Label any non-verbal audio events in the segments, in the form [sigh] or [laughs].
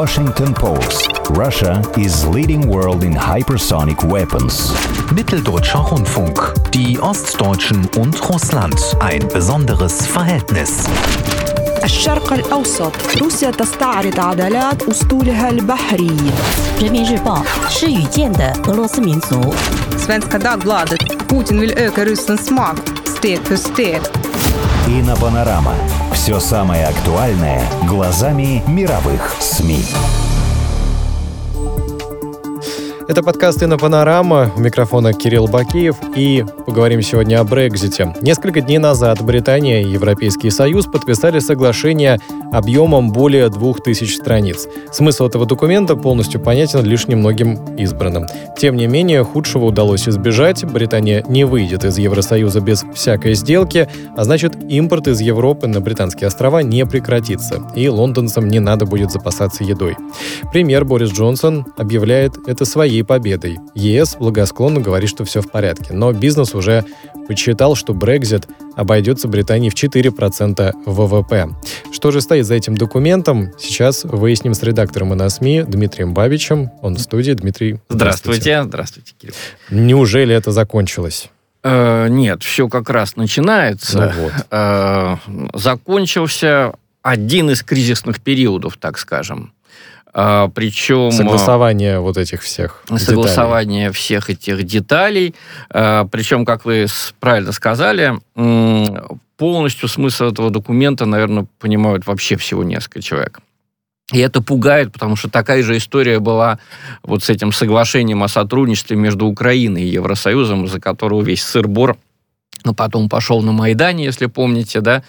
Washington Post. Russia is leading world in hypersonic weapons. Mitteldeutscher Rundfunk. Die Ostdeutschen und Russland. Ein besonderes Verhältnis. الشرق الأوسط روسيا تستعرض عضلات أسطولها البحري Svenska Dagbladet Putin vill öka Rysslands makt steg för steg Инопанорама. Все самое актуальное глазами мировых СМИ. Это подкаст «Инопанорама». У микрофона Кирилл Бакиев. И поговорим сегодня о Брекзите. Несколько дней назад Британия и Европейский Союз подписали соглашение объемом более двух тысяч страниц. Смысл этого документа полностью понятен лишь немногим избранным. Тем не менее, худшего удалось избежать. Британия не выйдет из Евросоюза без всякой сделки, а значит, импорт из Европы на Британские острова не прекратится. И лондонцам не надо будет запасаться едой. Премьер Борис Джонсон объявляет это своей победой. ЕС благосклонно говорит, что все в порядке. Но бизнес уже подсчитал, что Брекзит обойдется Британии в 4% ВВП. Что же стоит за этим документом, сейчас выясним с редактором на СМИ Дмитрием Бабичем. Он в студии. Дмитрий, Здравствуйте. Здравствуйте, Кирилл. Неужели это закончилось? Э, нет, все как раз начинается. Ну вот. Э, закончился один из кризисных периодов, так скажем. Э, причем... Согласование вот этих всех согласование всех этих деталей. Э, Причем, как вы правильно сказали, полностью смысл этого документа, наверное, понимают вообще всего несколько человек. И это пугает, потому что такая же история была вот с этим соглашением о сотрудничестве между Украиной и Евросоюзом, из-за которого весь сыр-бор ну, потом пошел на Майдане, если помните, да,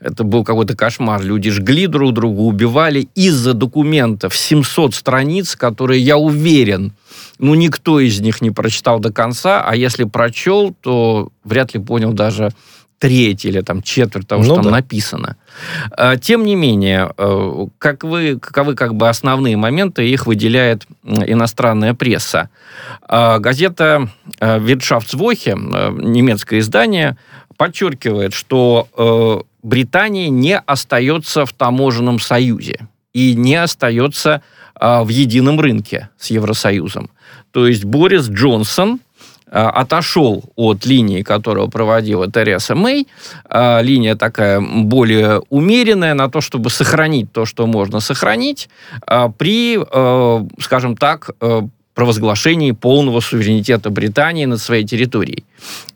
это был какой-то кошмар. Люди жгли друг друга, убивали из-за документов 700 страниц, которые, я уверен, ну, никто из них не прочитал до конца, а если прочел, то вряд ли понял даже треть или там четверть того, Ну что там да. написано. Э, Тем не менее, э, как вы, каковы как бы основные моменты, их выделяет иностранная пресса. Э, Газета э, Wirtschaftswoche, э, немецкое издание, подчеркивает, что Британия не остается в таможенном союзе и не остается э, в едином рынке с Евросоюзом. То есть Борис Джонсон отошел от линии, которую проводила Тереса Мэй. Э, Линия такая более умеренная на то, чтобы сохранить то, что можно сохранить, э, при, э, скажем так, э, провозглашении полного суверенитета Британии над своей территорией.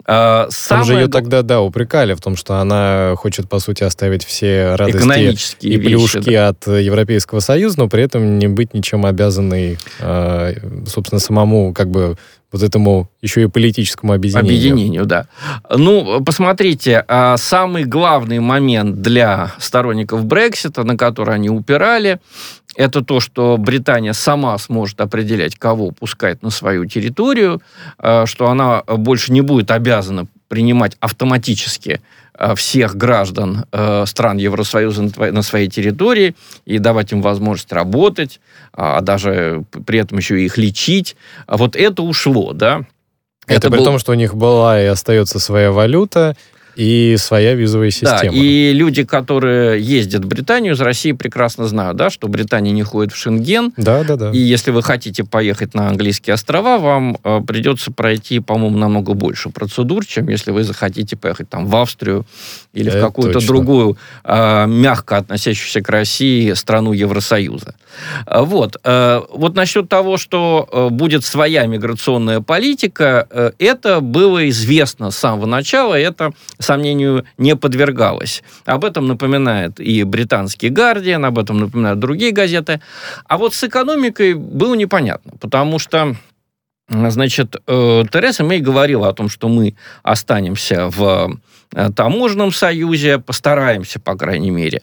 Э, Там же самое ее тогда, да, упрекали в том, что она хочет, по сути, оставить все радости экономические и вещи, плюшки да. от Европейского Союза, но при этом не быть ничем обязанной, э, собственно, самому, как бы, вот этому еще и политическому объединению. Объединению, да. Ну, посмотрите, а, самый главный момент для сторонников Брексита, на который они упирали, это то, что Британия сама сможет определять, кого пускать на свою территорию, а, что она больше не будет обязана принимать автоматически всех граждан э, стран Евросоюза на своей территории и давать им возможность работать, а даже при этом еще и их лечить. А Вот это ушло, да. Это, при был- том, что у них была и остается своя валюта и своя визовая система. Да, и люди, которые ездят в Британию из России, прекрасно знают, да, что Британия не ходит в Шенген. да, да, да. И если вы хотите поехать на английские острова, вам э, придется пройти, по-моему, намного больше процедур, чем если вы захотите поехать там в Австрию или в Это какую-то точно. другую э, мягко относящуюся к России страну Евросоюза. Э, Вот. Э, вот насчет того, что э, будет своя миграционная политика, э, это было известно с самого начала, это сомнению не подвергалось. Об этом напоминает и британский «Гардиан», об этом напоминают другие газеты. А вот с экономикой было непонятно, потому что Значит, э, Тереса Мэй говорила о том, что мы останемся в э, таможенном союзе, постараемся, по крайней мере.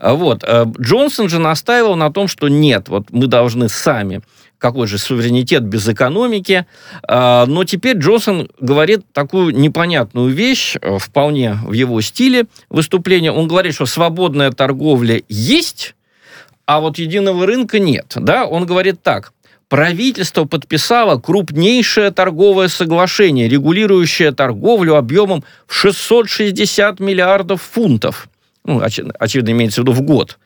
Вот. э, Джонсон же настаивал на том, что нет, вот мы должны сами какой же суверенитет без экономики. А, Но теперь Джонсон говорит такую непонятную вещь, э, вполне в его стиле выступления. Он говорит, что свободная торговля есть, а вот единого рынка нет. Да? Он говорит так. Правительство подписало крупнейшее торговое соглашение, регулирующее торговлю объемом в 660 миллиардов фунтов. Ну, оч, очевидно, имеется в виду в год.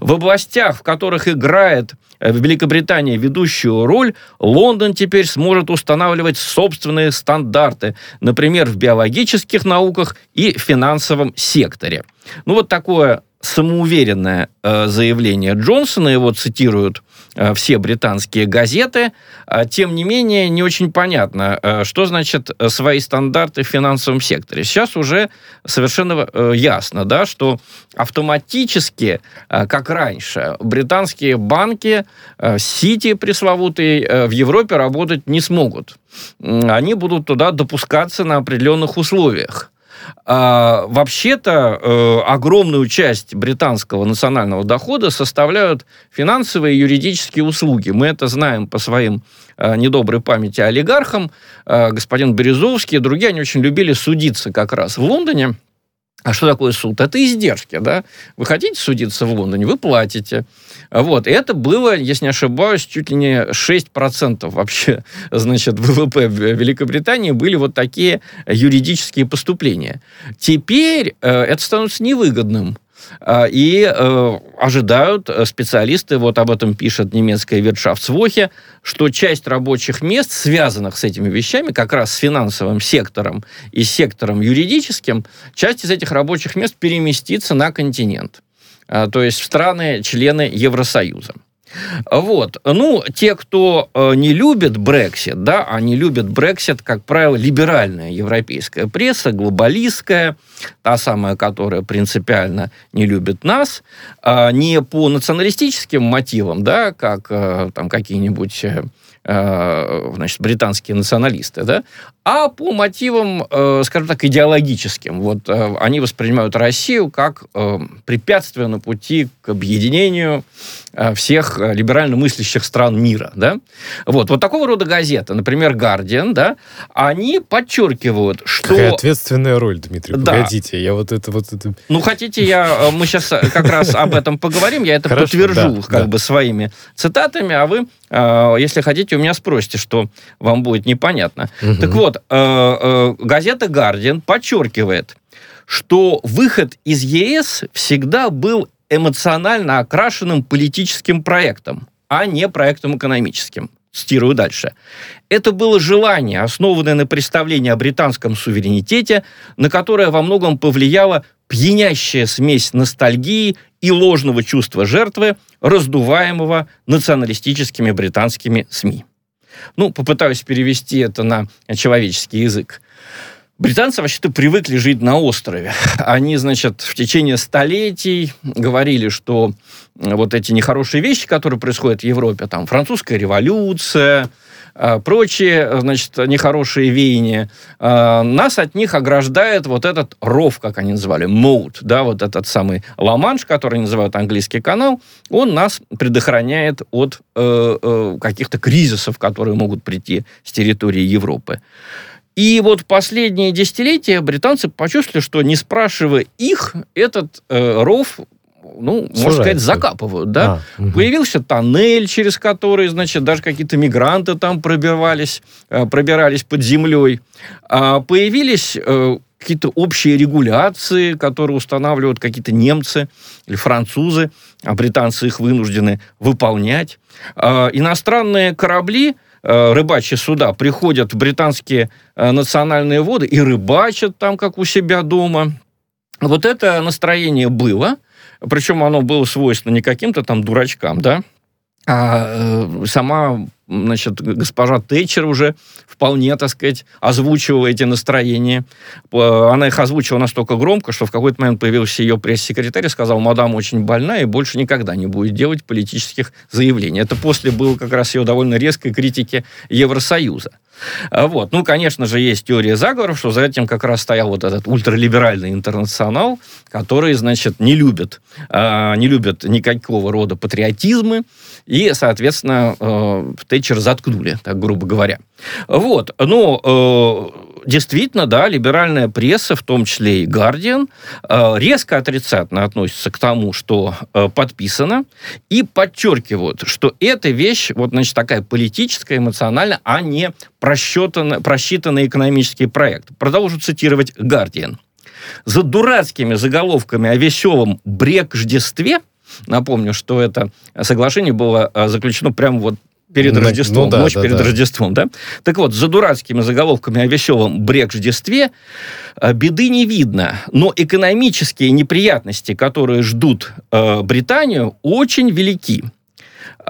В областях, в которых играет в Великобритании ведущую роль, Лондон теперь сможет устанавливать собственные стандарты, например, в биологических науках и финансовом секторе. Ну, вот такое самоуверенное э, заявление Джонсона, его цитируют э, все британские газеты. А, тем не менее, не очень понятно, э, что значит свои стандарты в финансовом секторе. Сейчас уже совершенно ясно, да, что автоматически, как раньше, британские банки, э, Сити пресловутые, в Европе работать не смогут. Они будут туда допускаться на определенных условиях. А, вообще-то э, огромную часть британского национального дохода составляют финансовые и юридические услуги. Мы это знаем по своим э, недоброй памяти олигархам. Э, господин Березовский и другие, они очень любили судиться как раз в Лондоне. А что такое суд? Это издержки, да? Вы хотите судиться в Лондоне, вы платите. Вот. И это было, если не ошибаюсь, чуть ли не 6% вообще, значит, ВВП Великобритании были вот такие юридические поступления. Теперь э, это становится невыгодным. А, и э, ожидают специалисты, вот об этом пишет немецкая Wirtschaftswoche, что часть рабочих мест, связанных с этими вещами, как раз с финансовым сектором и сектором юридическим, часть из этих рабочих мест переместится на континент. А, то есть в страны, члены Евросоюза. Вот. Ну, те, кто э, не любит Брексит, да, они любят Брексит, как правило, либеральная европейская пресса, глобалистская, та самая, которая принципиально не любит нас, э, не по националистическим мотивам, да, как э, там какие-нибудь Э, значит, британские националисты, да, а по мотивам, э, скажем так, идеологическим. Вот э, они воспринимают Россию как препятствие на пути к объединению всех либерально мыслящих стран мира, да. Вот, вот такого рода газеты, например, Guardian, да, они подчеркивают, что... Какая ответственная роль, Дмитрий, да. погодите, я вот это вот это... Ну, хотите, я, мы сейчас как раз об этом поговорим, я это Хорошо, подтвержу да, как да. бы своими цитатами, а вы, если хотите, у меня спросите, что вам будет непонятно. Угу. Так вот, э, э, газета «Гардиан» подчеркивает, что выход из ЕС всегда был эмоционально окрашенным политическим проектом, а не проектом экономическим. Цитирую дальше. Это было желание, основанное на представлении о британском суверенитете, на которое во многом повлияла пьянящая смесь ностальгии и ложного чувства жертвы, раздуваемого националистическими британскими СМИ. Ну, попытаюсь перевести это на человеческий язык. Британцы вообще-то привыкли жить на острове. Они, значит, в течение столетий говорили, что вот эти нехорошие вещи, которые происходят в Европе, там французская революция, прочие, значит, нехорошие веяния, а, нас от них ограждает вот этот ров, как они называли, моут, да, вот этот самый ла-манш, который называют английский канал, он нас предохраняет от э, э, каких-то кризисов, которые могут прийти с территории Европы. И вот последние десятилетия британцы почувствовали, что не спрашивая их, этот э, ров ну, Сужается. можно сказать, закапывают, да. А, угу. Появился тоннель, через который, значит, даже какие-то мигранты там пробирались, э, пробирались под землей. А появились э, какие-то общие регуляции, которые устанавливают какие-то немцы или французы, а британцы их вынуждены выполнять. А, иностранные корабли, э, рыбачьи суда приходят в британские национальные воды и рыбачат там, как у себя дома. Вот это настроение было – причем оно было свойственно не каким-то там дурачкам, да, а э, сама, значит, госпожа Тэтчер уже вполне, так сказать, озвучивала эти настроения. Она их озвучила настолько громко, что в какой-то момент появился ее пресс-секретарь и сказал, мадам очень больна и больше никогда не будет делать политических заявлений. Это после было как раз ее довольно резкой критики Евросоюза. А вот. Ну, конечно же, есть теория заговоров, что за этим как раз стоял вот этот ультралиберальный интернационал, который, значит, не любит, э, не любит никакого рода патриотизмы, и, соответственно, э, Тэтчер заткнули, так грубо говоря. Вот. Ну, э, действительно, да, либеральная пресса, в том числе и Guardian, э, резко отрицательно относится к тому, что э, подписано, и подчеркивают, что эта вещь, вот, значит, такая политическая, эмоциональная, а не просчитанный, просчитанный экономический проект. Продолжу цитировать Guardian. за дурацкими заголовками о веселом брекждестве, напомню, что это соглашение было э, заключено прямо вот перед Ну, Рождеством, ну да, ночь да, перед да. Рождеством, да? Так вот, за дурацкими заголовками о веселом брекждестве э, беды не видно, но экономические неприятности, которые ждут э, Британию, очень велики.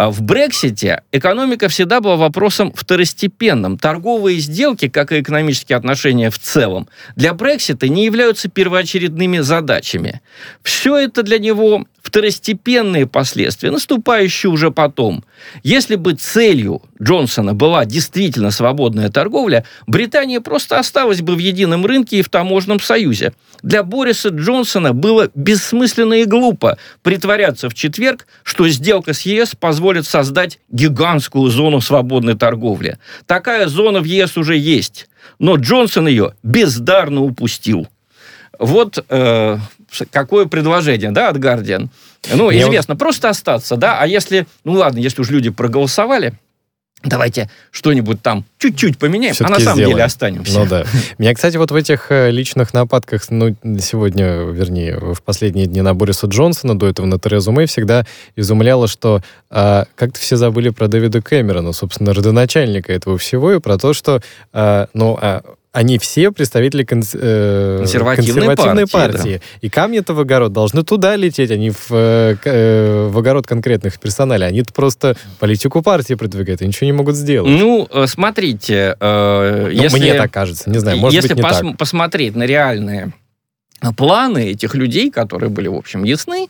А В Брексите экономика всегда была вопросом второстепенным. Торговые сделки, как и экономические отношения в целом, для Брексита не являются первоочередными задачами. Все это для него второстепенные последствия, наступающие уже потом. Если бы целью Джонсона была действительно свободная торговля, Британия просто осталась бы в едином рынке и в таможенном союзе. Для Бориса Джонсона было бессмысленно и глупо притворяться в четверг, что сделка с ЕС позволит создать гигантскую зону свободной торговли. Такая зона в ЕС уже есть, но Джонсон ее бездарно упустил. Вот э, какое предложение, да, от Guardian. Ну, известно, просто остаться, да, а если, ну ладно, если уж люди проголосовали, давайте что-нибудь там чуть-чуть поменяем, а на самом сделаем. деле останемся. Ну да. Меня, кстати, вот в этих э, личных нападках, ну, сегодня, вернее, в последние дни на Бориса Джонсона, до этого на Терезу Мэй, всегда изумляло, что а, как-то все забыли про Дэвида Кэмерона, собственно, родоначальника этого всего, и про то, что, а, ну, а, они все представители конс- э, Консервативной консервативной партии, партии. И камни-то в огород должны туда лететь, а не в, э, э, в огород конкретных персоналей. Они-то просто политику партии продвигают и ничего не могут сделать. Ну, смотрите, э, Ну, если... мне так кажется, не знаю, может Если быть, не пос- так. посмотреть на реальные планы этих людей, которые были, в общем, ясны,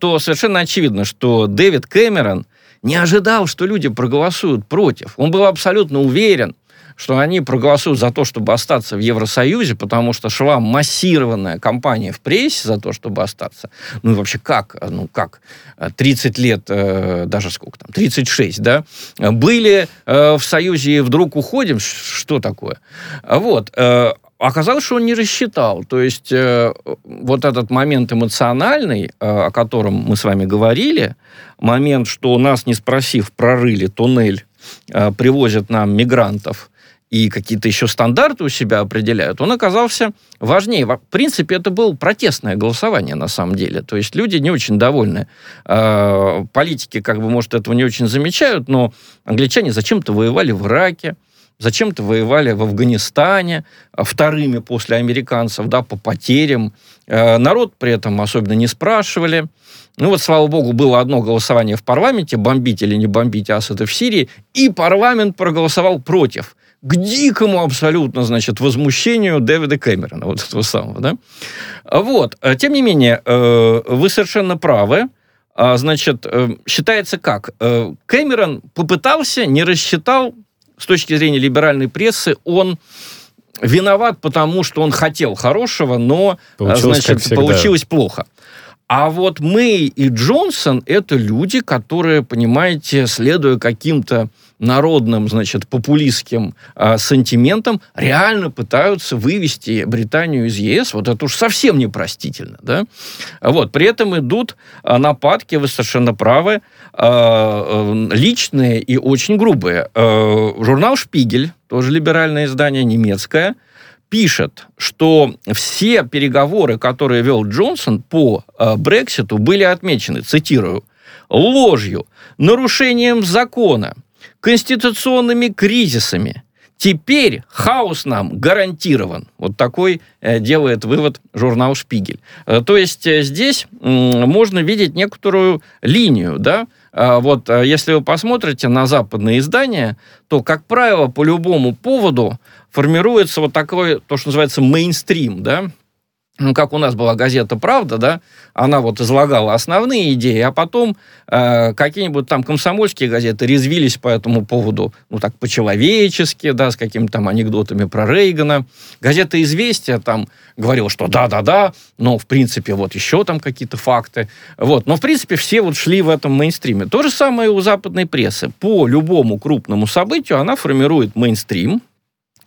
то совершенно очевидно, что Дэвид Кэмерон не ожидал, что люди проголосуют против. Он был абсолютно уверен, что они проголосуют за то, чтобы остаться в Евросоюзе, потому что шла массированная кампания в прессе за то, чтобы остаться. Ну и вообще как? Ну как? 30 лет, э, даже сколько там, 36, да? Были э, в Союзе и вдруг уходим? Что такое? Вот. э, Оказалось, что он не рассчитал. То есть э, вот этот момент эмоциональный, э, о котором мы с вами говорили, момент, что нас, не спросив, прорыли туннель, э, привозят нам мигрантов, и какие-то еще стандарты у себя определяют, он оказался важнее. В принципе, это было протестное голосование на самом деле. То есть люди не очень довольны. Э, Политики, как бы, может, этого не очень замечают, но англичане зачем-то воевали в Ираке, зачем-то воевали в Афганистане, а, вторыми после американцев, да, по потерям. Э, Народ при этом особенно не спрашивали. Ну вот, слава богу, было одно голосование в парламенте, бомбить или не бомбить Асада в Сирии, и парламент проголосовал против. К дикому абсолютно, значит, возмущению Дэвида Кэмерона, вот этого самого, да. Вот. Э, Тем не менее, э, вы совершенно правы. А, Значит, э, считается как? Кэмерон попытался, не рассчитал, с точки зрения либеральной прессы, он виноват, потому что он хотел хорошего, но, Получилось, значит, получилось плохо. А вот Мэй и Джонсон – это люди, которые, понимаете, следуя каким-то народным, значит, популистским а, сантиментам, реально пытаются вывести Британию из ЕС. Вот это уж совсем непростительно, да? Вот, при этом идут а, нападки, вы совершенно правы, а, э, личные и очень грубые. Э, Журнал «Шпигель», тоже либеральное издание, немецкое, пишет, что все переговоры, которые вел Джонсон по э, Брекситу, были отмечены, цитирую, ложью, нарушением закона, конституционными кризисами. Теперь хаос нам гарантирован. Вот такой э, делает вывод журнал «Шпигель». Э, то есть э, здесь можно видеть некоторую линию, да, а вот если вы посмотрите на западные издания, то, как правило, по любому поводу формируется вот такой, то, что называется, мейнстрим, да, ну, как у нас была газета «Правда», да, она вот излагала основные идеи, а потом э, какие-нибудь там комсомольские газеты резвились по этому поводу, ну, так, по-человечески, да, с какими-то там анекдотами про Рейгана. Газета «Известия» там говорила, что да-да-да, но, в принципе, вот еще там какие-то факты. Вот, но, в принципе, все вот шли в этом мейнстриме. То же самое и у западной прессы. По любому крупному событию она формирует мейнстрим,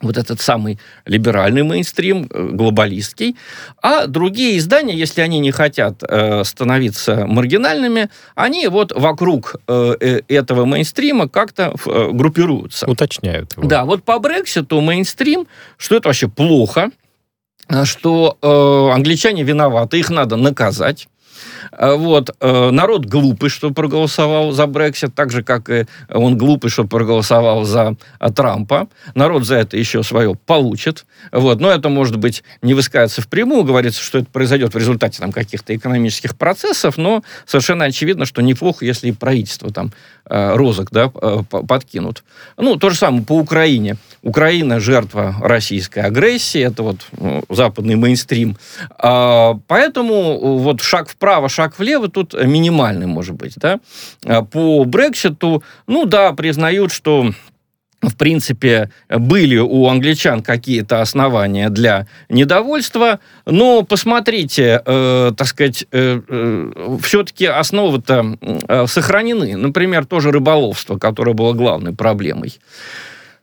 вот этот самый либеральный мейнстрим, э, глобалистский, а другие издания, если они не хотят э, становиться маргинальными, они вот вокруг э, э, этого мейнстрима как-то э, группируются. Уточняют его. Да, вот по Брекситу мейнстрим, что это вообще плохо, что э, англичане виноваты, их надо наказать. Э, вот. Э, народ глупый, что проголосовал за Брексит, так же, как и он глупый, что проголосовал за э, Трампа. Народ за это еще свое получит. Вот. Но это, может быть, не высказывается впрямую, говорится, что это произойдет в результате там, каких-то экономических процессов, но совершенно очевидно, что неплохо, если и правительство там розок да, подкинут. Ну, то же самое по Украине. Украина жертва российской агрессии, это вот западный мейнстрим. А, поэтому вот шаг вправо, шаг влево тут минимальный, может быть, да. А по Брекситу, ну да, признают, что в принципе, были у англичан какие-то основания для недовольства, но посмотрите, э, так сказать, э, э, все-таки основы-то э, сохранены. Например, тоже рыболовство, которое было главной проблемой.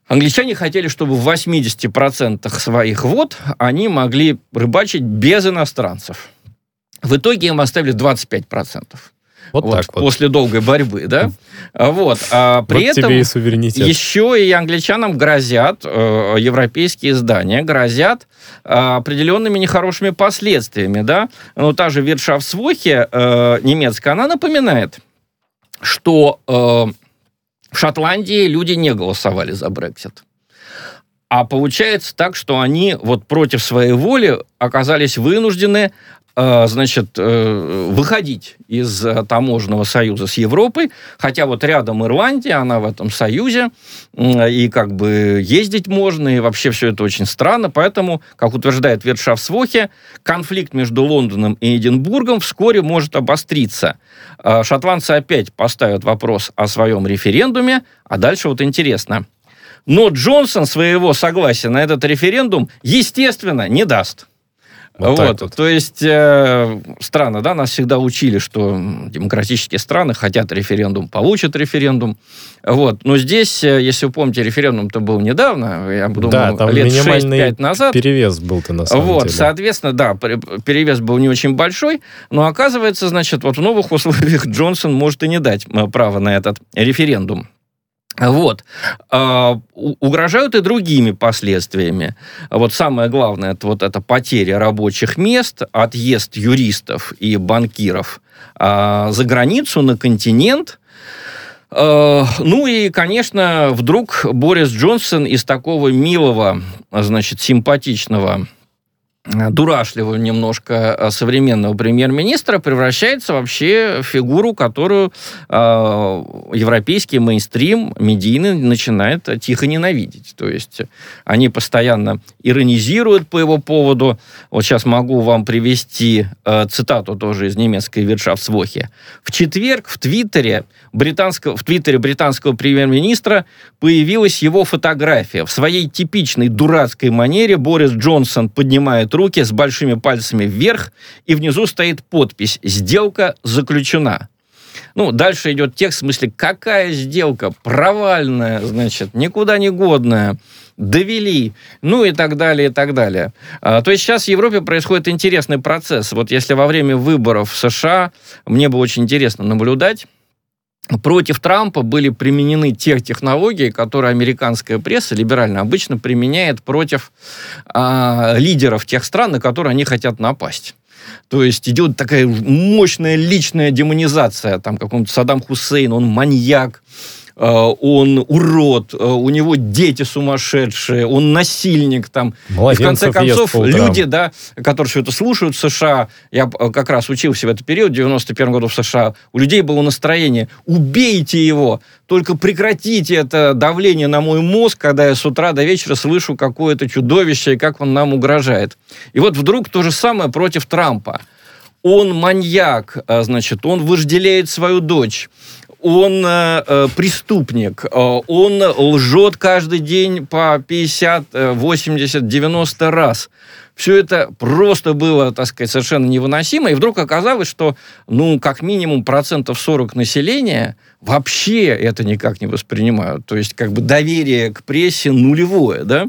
Англичане хотели, чтобы в 80% своих вод они могли рыбачить без иностранцев. В итоге им оставили 25%. Вот, вот так вот. После долгой борьбы, да? Вот. А при вот этом и еще и англичанам грозят, э, европейские издания грозят э, определенными нехорошими последствиями, да? Ну, та же Виртшафтсвохе э, немецкая, она напоминает, что э, в Шотландии люди не голосовали за Брексит. А получается так, что они вот против своей воли оказались вынуждены значит, э, выходить из э, таможенного союза с Европой, хотя вот рядом Ирландия, она в этом союзе, и как бы ездить можно, и вообще все это очень странно, поэтому, как утверждает Виртшафтсвохе, конфликт между Лондоном и Эдинбургом вскоре может обостриться. Шотландцы опять поставят вопрос о своем референдуме, а дальше вот интересно. Но Джонсон своего согласия на этот референдум, естественно, не даст. Вот, вот. вот. То есть э, странно, да, нас всегда учили, что демократические страны хотят референдум, получат референдум. Вот. Но здесь, э, если вы помните, референдум-то был недавно, я думаю, да, там лет 6-5 назад. перевес был-то на самом вот, деле. Соответственно, да, перевес был не очень большой, но оказывается, значит, вот в новых условиях Джонсон может и не дать право на этот референдум. Вот. А, угрожают и другими последствиями. Вот самое главное, это вот эта потеря рабочих мест, отъезд юристов и банкиров а, за границу, на континент. А, ну и, конечно, вдруг Борис Джонсон из такого милого, значит, симпатичного Э, дурашливого немножко э, современного премьер-министра превращается вообще в фигуру, которую э, европейский мейнстрим медийный начинает тихо ненавидеть. То есть они постоянно иронизируют по его поводу. Вот сейчас могу вам привести э, цитату тоже из немецкой Виртшафтсвохи. В четверг в Твиттере британского, в Твиттере британского премьер-министра появилась его фотография. В своей типичной дурацкой манере Борис Джонсон поднимает руки с большими пальцами вверх, и внизу стоит подпись «Сделка заключена». Ну, дальше идет текст в смысле, какая сделка? Провальная, значит, никуда не годная довели, ну и так далее, и так далее. А, то есть сейчас в Европе происходит интересный процесс. Вот если во время выборов в США мне было очень интересно наблюдать, против Трампа были применены те технологии, которые американская пресса либерально обычно применяет против э, лидеров тех стран, на которые они хотят напасть. То есть идет такая мощная личная демонизация, там какой-нибудь Саддам Хусейн, он маньяк, он урод, э, у него дети сумасшедшие, он насильник там. Младенцев и в конце концов, люди, да, которые все это слушают в США, я э, как раз учился в этот период, в 91 году в США, у людей было настроение, убейте его, только прекратите это давление на мой мозг, когда я с утра до вечера слышу какое-то чудовище и как он нам угрожает. И вот вдруг то же самое против Трампа. Он маньяк, значит, он вожделеет свою дочь он э, э, преступник, э, он лжет каждый день по 50, 80, 90 раз. Все это просто было, так сказать, совершенно невыносимо. И вдруг оказалось, что, ну, как минимум процентов 40 населения – вообще это никак не воспринимают. То есть, как бы доверие к прессе нулевое, да?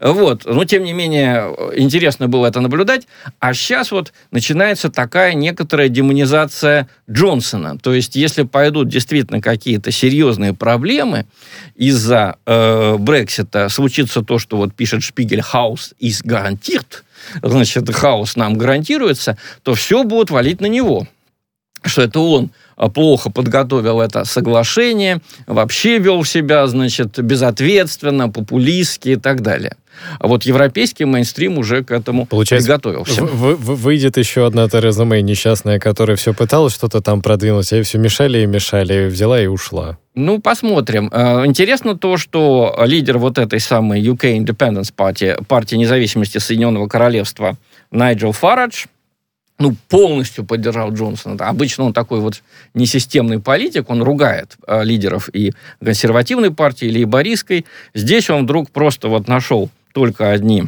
Вот. Но, тем не менее, интересно было это наблюдать. А сейчас вот начинается такая некоторая демонизация Джонсона. То есть, если пойдут действительно какие-то серьезные проблемы из-за э, Брексита, случится то, что вот пишет Шпигель «Хаус из гарантирт», значит, хаос нам гарантируется, то все будут валить на него что это он плохо подготовил это соглашение, вообще вел себя, значит, безответственно, популистски и так далее. А вот европейский мейнстрим уже к этому Получается, приготовился. В, в, выйдет еще одна Тереза Мэй несчастная, которая все пыталась что-то там продвинуть, а все мешали и мешали, взяла и ушла. Ну, посмотрим. Э, интересно то, что лидер вот этой самой UK Independence Party, партии независимости Соединенного Королевства, Найджел Фарадж, ну, полностью поддержал Джонсона. Обычно он такой вот несистемный политик, он ругает э, лидеров и консервативной партии, и лейбористской. Здесь он вдруг просто вот нашел только одни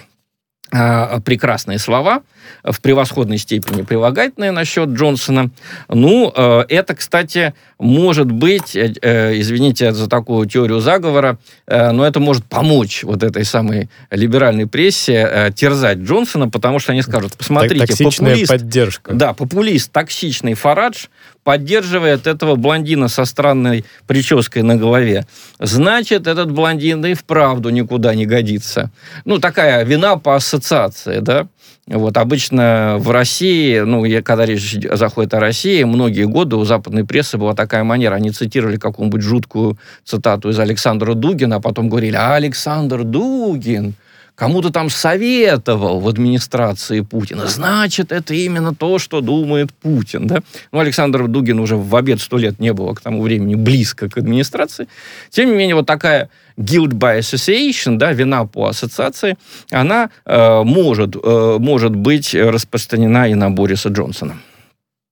прекрасные слова – в превосходной степени прилагательное насчет Джонсона. Ну, э, это, кстати, может быть, э, э, извините за такую теорию заговора, но это может помочь вот этой самой либеральной прессе терзать Джонсона, потому что они скажут, посмотрите, Токсичная популист, поддержка. Да, популист, токсичный Фарадж поддерживает этого блондина со странной прической на голове. Значит, этот блондин и вправду никуда не годится. Ну, такая вина по ассоциации, да. Вот обычно в России, ну, я, когда речь заходит о России, многие годы у западной прессы была такая манера. Они цитировали какую-нибудь жуткую цитату из Александра Дугина, а потом говорили, а Александр Дугин кому-то там советовал в администрации Путина. Значит, это именно то, что думает Путин. Да? Ну, Александр Дугин уже в обед сто лет не было к тому времени близко к администрации. Тем не менее, вот такая guilt by association, да, вина по ассоциации, она э, может, э, может быть распространена и на Бориса Джонсона.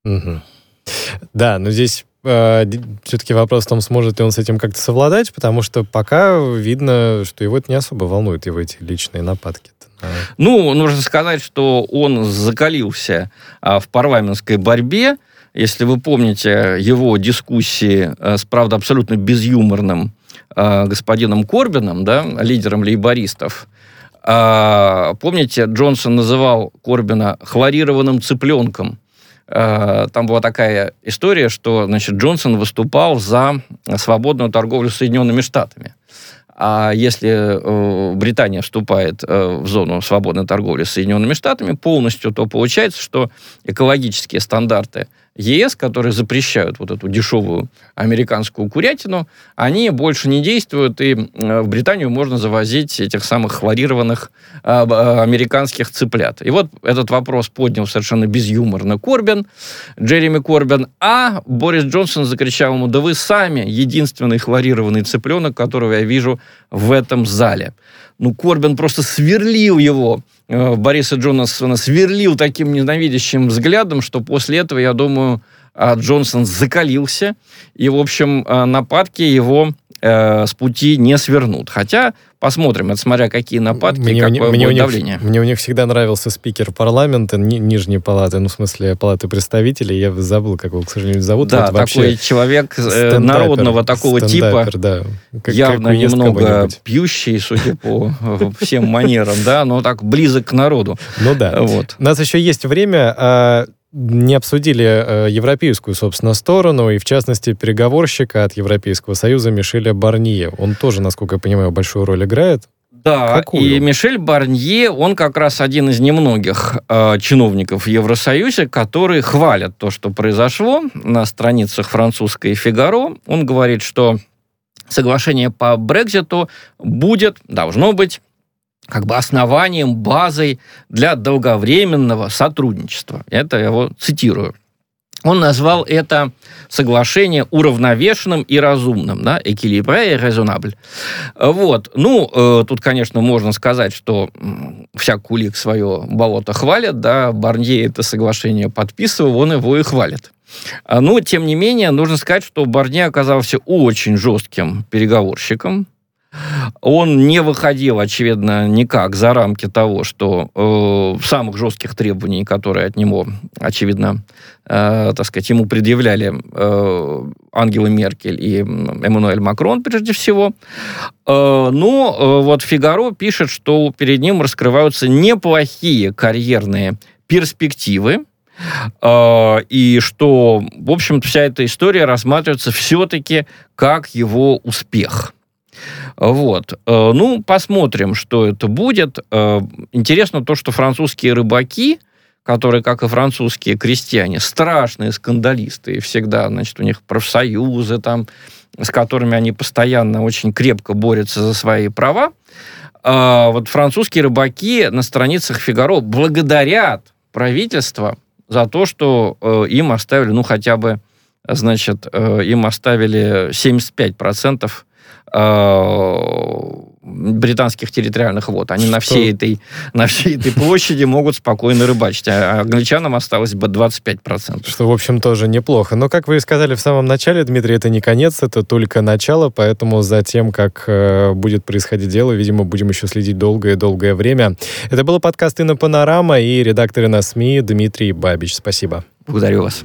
Угу. Да, но здесь все-таки вопрос в том, сможет ли он с этим как-то совладать, потому что пока видно, что его это не особо волнует, его эти личные нападки. Ну, нужно сказать, что он закалился а, в парламентской борьбе. Если вы помните его дискуссии а, с, правда, абсолютно безюморным а, господином Корбином, да, лидером лейбористов, а, помните, Джонсон называл Корбина хлорированным цыпленком. Э, там была такая история, что значит, Джонсон выступал за свободную торговлю с Соединенными Штатами. А если э, Британия вступает э, в зону свободной торговли с Соединенными Штатами полностью, то получается, что экологические стандарты ЕС, которые запрещают вот эту дешевую американскую курятину, они больше не действуют, и э, в Британию можно завозить этих самых хлорированных а, а, американских цыплят. И вот этот вопрос поднял совершенно безюморно Корбин, Джереми Корбин, а Борис Джонсон закричал ему, да вы сами единственный хлорированный цыпленок, которого я вижу в этом зале. Ну, Корбин просто сверлил его Бориса Джонсона сверлил таким ненавидящим взглядом, что после этого, я думаю, а, Джонсон закалился, и, в общем, а, нападки его э, с пути не свернут. Хотя, посмотрим, это смотря какие нападки, мне, какое мне, будет мне давление. Них, мне у них всегда нравился спикер парламента, ни, нижней палаты, ну, в смысле, палаты представителей, я забыл, как его, к сожалению, зовут. Да, вот такой человек э, народного такого типа, да. как, явно как немного пьющий, судя по [laughs] всем манерам, да, но так близок к народу. Ну да. Вот. У нас еще есть время, а не обсудили э, европейскую, собственно, сторону, и, в частности, переговорщика от Европейского Союза Мишеля Барнье. Он тоже, насколько я понимаю, большую роль играет. Да, Какую? и Мишель Барнье, он как раз один из немногих э, чиновников в Евросоюзе, которые хвалят то, что произошло на страницах французской «Фигаро». Он говорит, что соглашение по Брекзиту будет, должно быть как бы основанием, базой для долговременного сотрудничества. Это я его цитирую. Он назвал это соглашение уравновешенным и разумным, да, экилибре и резонабль. Вот. Ну, э, тут, конечно, можно сказать, что всяк кулик свое болото хвалит, да, Барнье это соглашение подписывал, он его и хвалит. А, но, тем не менее, нужно сказать, что Барнье оказался очень жестким переговорщиком, он не выходил, очевидно, никак за рамки того, что э, самых жестких требований, которые от него, очевидно, э, так сказать, ему предъявляли э, Ангела Меркель и Эммануэль Макрон, прежде всего. Э, но э, вот Фигаро пишет, что перед ним раскрываются неплохие карьерные перспективы, э, и что, в общем, вся эта история рассматривается все-таки как его успех – Вот. Э, ну, посмотрим, что это будет. Э, интересно то, что французские рыбаки, которые, как и французские крестьяне, страшные скандалисты, и всегда, значит, у них профсоюзы там, с которыми они постоянно очень крепко борются за свои права, э, вот французские рыбаки на страницах Фигаро благодарят правительство за то, что им оставили, ну, хотя бы, значит, им оставили 75% Э, британских территориальных вод. Они на всей, этой, на всей этой площади могут спокойно рыбачить, а англичанам осталось бы 25%. Что, в общем, тоже неплохо. Но, как вы и сказали в самом начале, Дмитрий, это не конец, это только начало, поэтому за тем, как э, будет происходить дело, видимо, будем еще следить долгое-долгое время. Это был подкаст «Инна Панорама» и редактор на СМИ Дмитрий Бабич. Спасибо. Благодарю вас.